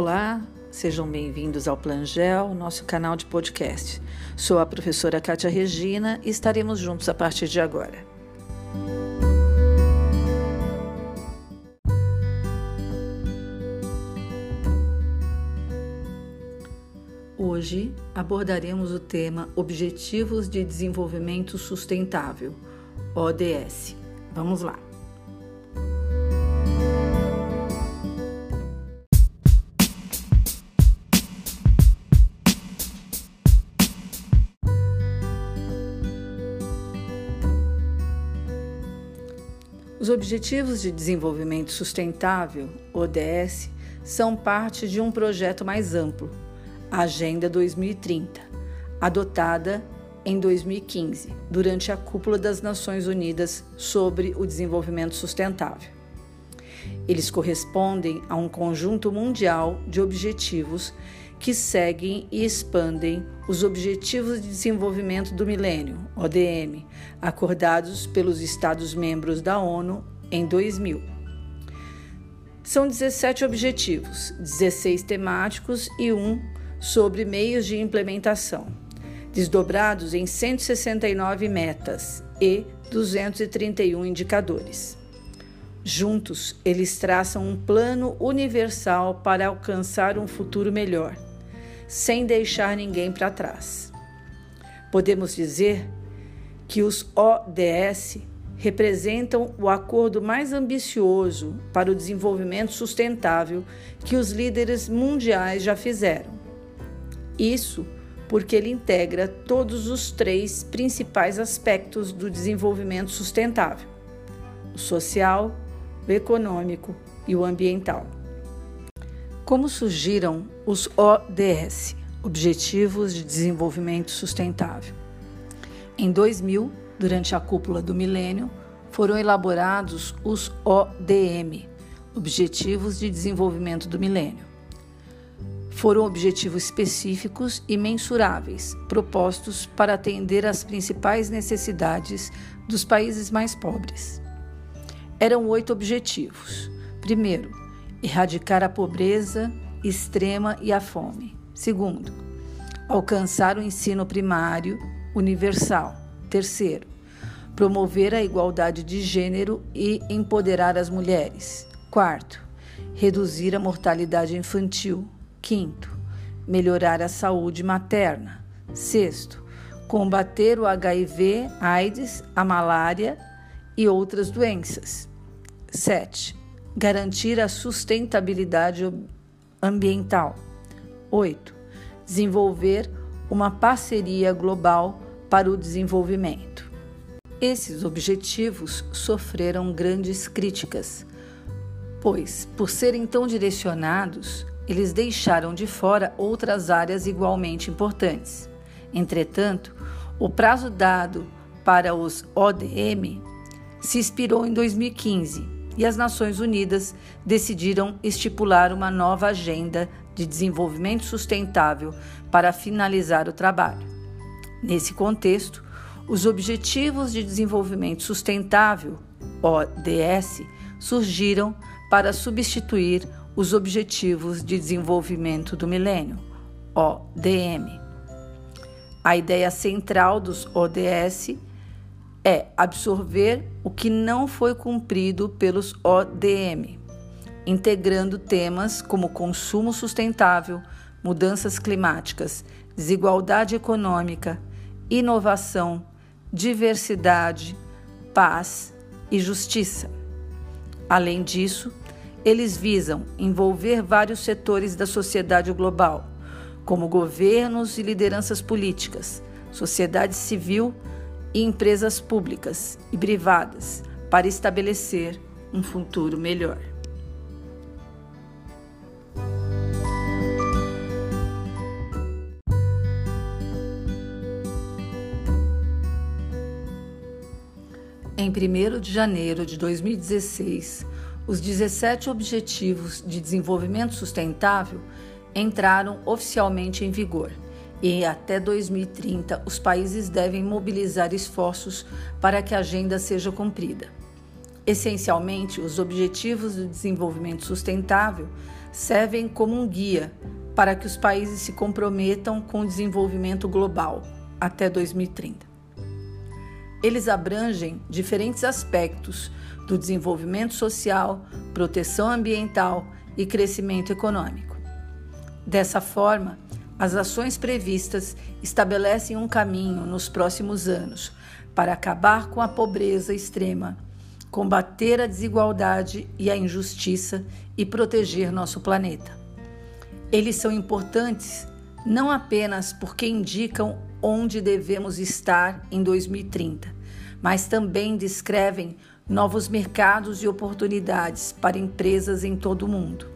Olá, sejam bem-vindos ao Plangel, nosso canal de podcast. Sou a professora Kátia Regina e estaremos juntos a partir de agora. Hoje abordaremos o tema Objetivos de Desenvolvimento Sustentável, ODS. Vamos lá! Os Objetivos de Desenvolvimento Sustentável, ODS, são parte de um projeto mais amplo, a Agenda 2030, adotada em 2015, durante a Cúpula das Nações Unidas sobre o Desenvolvimento Sustentável. Eles correspondem a um conjunto mundial de objetivos que seguem e expandem os Objetivos de Desenvolvimento do Milênio, ODM, acordados pelos Estados-membros da ONU em 2000. São 17 objetivos, 16 temáticos e um sobre meios de implementação, desdobrados em 169 metas e 231 indicadores. Juntos, eles traçam um plano universal para alcançar um futuro melhor sem deixar ninguém para trás. Podemos dizer que os ODS representam o acordo mais ambicioso para o desenvolvimento sustentável que os líderes mundiais já fizeram. Isso porque ele integra todos os três principais aspectos do desenvolvimento sustentável: o social, o econômico e o ambiental. Como surgiram os ODS, Objetivos de Desenvolvimento Sustentável? Em 2000, durante a cúpula do milênio, foram elaborados os ODM, Objetivos de Desenvolvimento do Milênio. Foram objetivos específicos e mensuráveis, propostos para atender às principais necessidades dos países mais pobres. Eram oito objetivos. Primeiro, erradicar a pobreza extrema e a fome. Segundo, alcançar o ensino primário universal. Terceiro, promover a igualdade de gênero e empoderar as mulheres. Quarto, reduzir a mortalidade infantil. Quinto, melhorar a saúde materna. Sexto, combater o HIV, AIDS, a malária e outras doenças. Sete, garantir a sustentabilidade ambiental. 8. Desenvolver uma parceria global para o desenvolvimento. Esses objetivos sofreram grandes críticas, pois, por serem tão direcionados, eles deixaram de fora outras áreas igualmente importantes. Entretanto, o prazo dado para os ODM se expirou em 2015 e as Nações Unidas decidiram estipular uma nova agenda de desenvolvimento sustentável para finalizar o trabalho. Nesse contexto, os Objetivos de Desenvolvimento Sustentável, ODS, surgiram para substituir os Objetivos de Desenvolvimento do Milênio, ODM. A ideia central dos ODS é absorver o que não foi cumprido pelos ODM, integrando temas como consumo sustentável, mudanças climáticas, desigualdade econômica, inovação, diversidade, paz e justiça. Além disso, eles visam envolver vários setores da sociedade global, como governos e lideranças políticas, sociedade civil e empresas públicas e privadas para estabelecer um futuro melhor. Em 1 de janeiro de 2016, os 17 Objetivos de Desenvolvimento Sustentável entraram oficialmente em vigor e até 2030 os países devem mobilizar esforços para que a agenda seja cumprida. Essencialmente, os Objetivos do Desenvolvimento Sustentável servem como um guia para que os países se comprometam com o desenvolvimento global até 2030. Eles abrangem diferentes aspectos do desenvolvimento social, proteção ambiental e crescimento econômico. Dessa forma, as ações previstas estabelecem um caminho nos próximos anos para acabar com a pobreza extrema combater a desigualdade e a injustiça e proteger nosso planeta. Eles são importantes não apenas porque indicam onde devemos estar em 2030, mas também descrevem novos mercados e oportunidades para empresas em todo o mundo.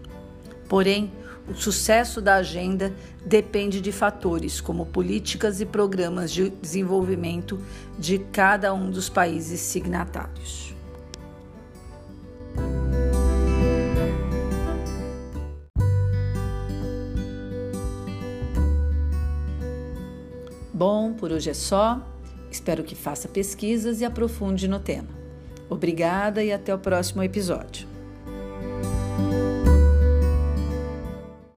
Porém, o sucesso da agenda depende de fatores como políticas e programas de desenvolvimento de cada um dos países signatários. Bom, por hoje é só. Espero que faça pesquisas e aprofunde no tema. Obrigada e até o próximo episódio.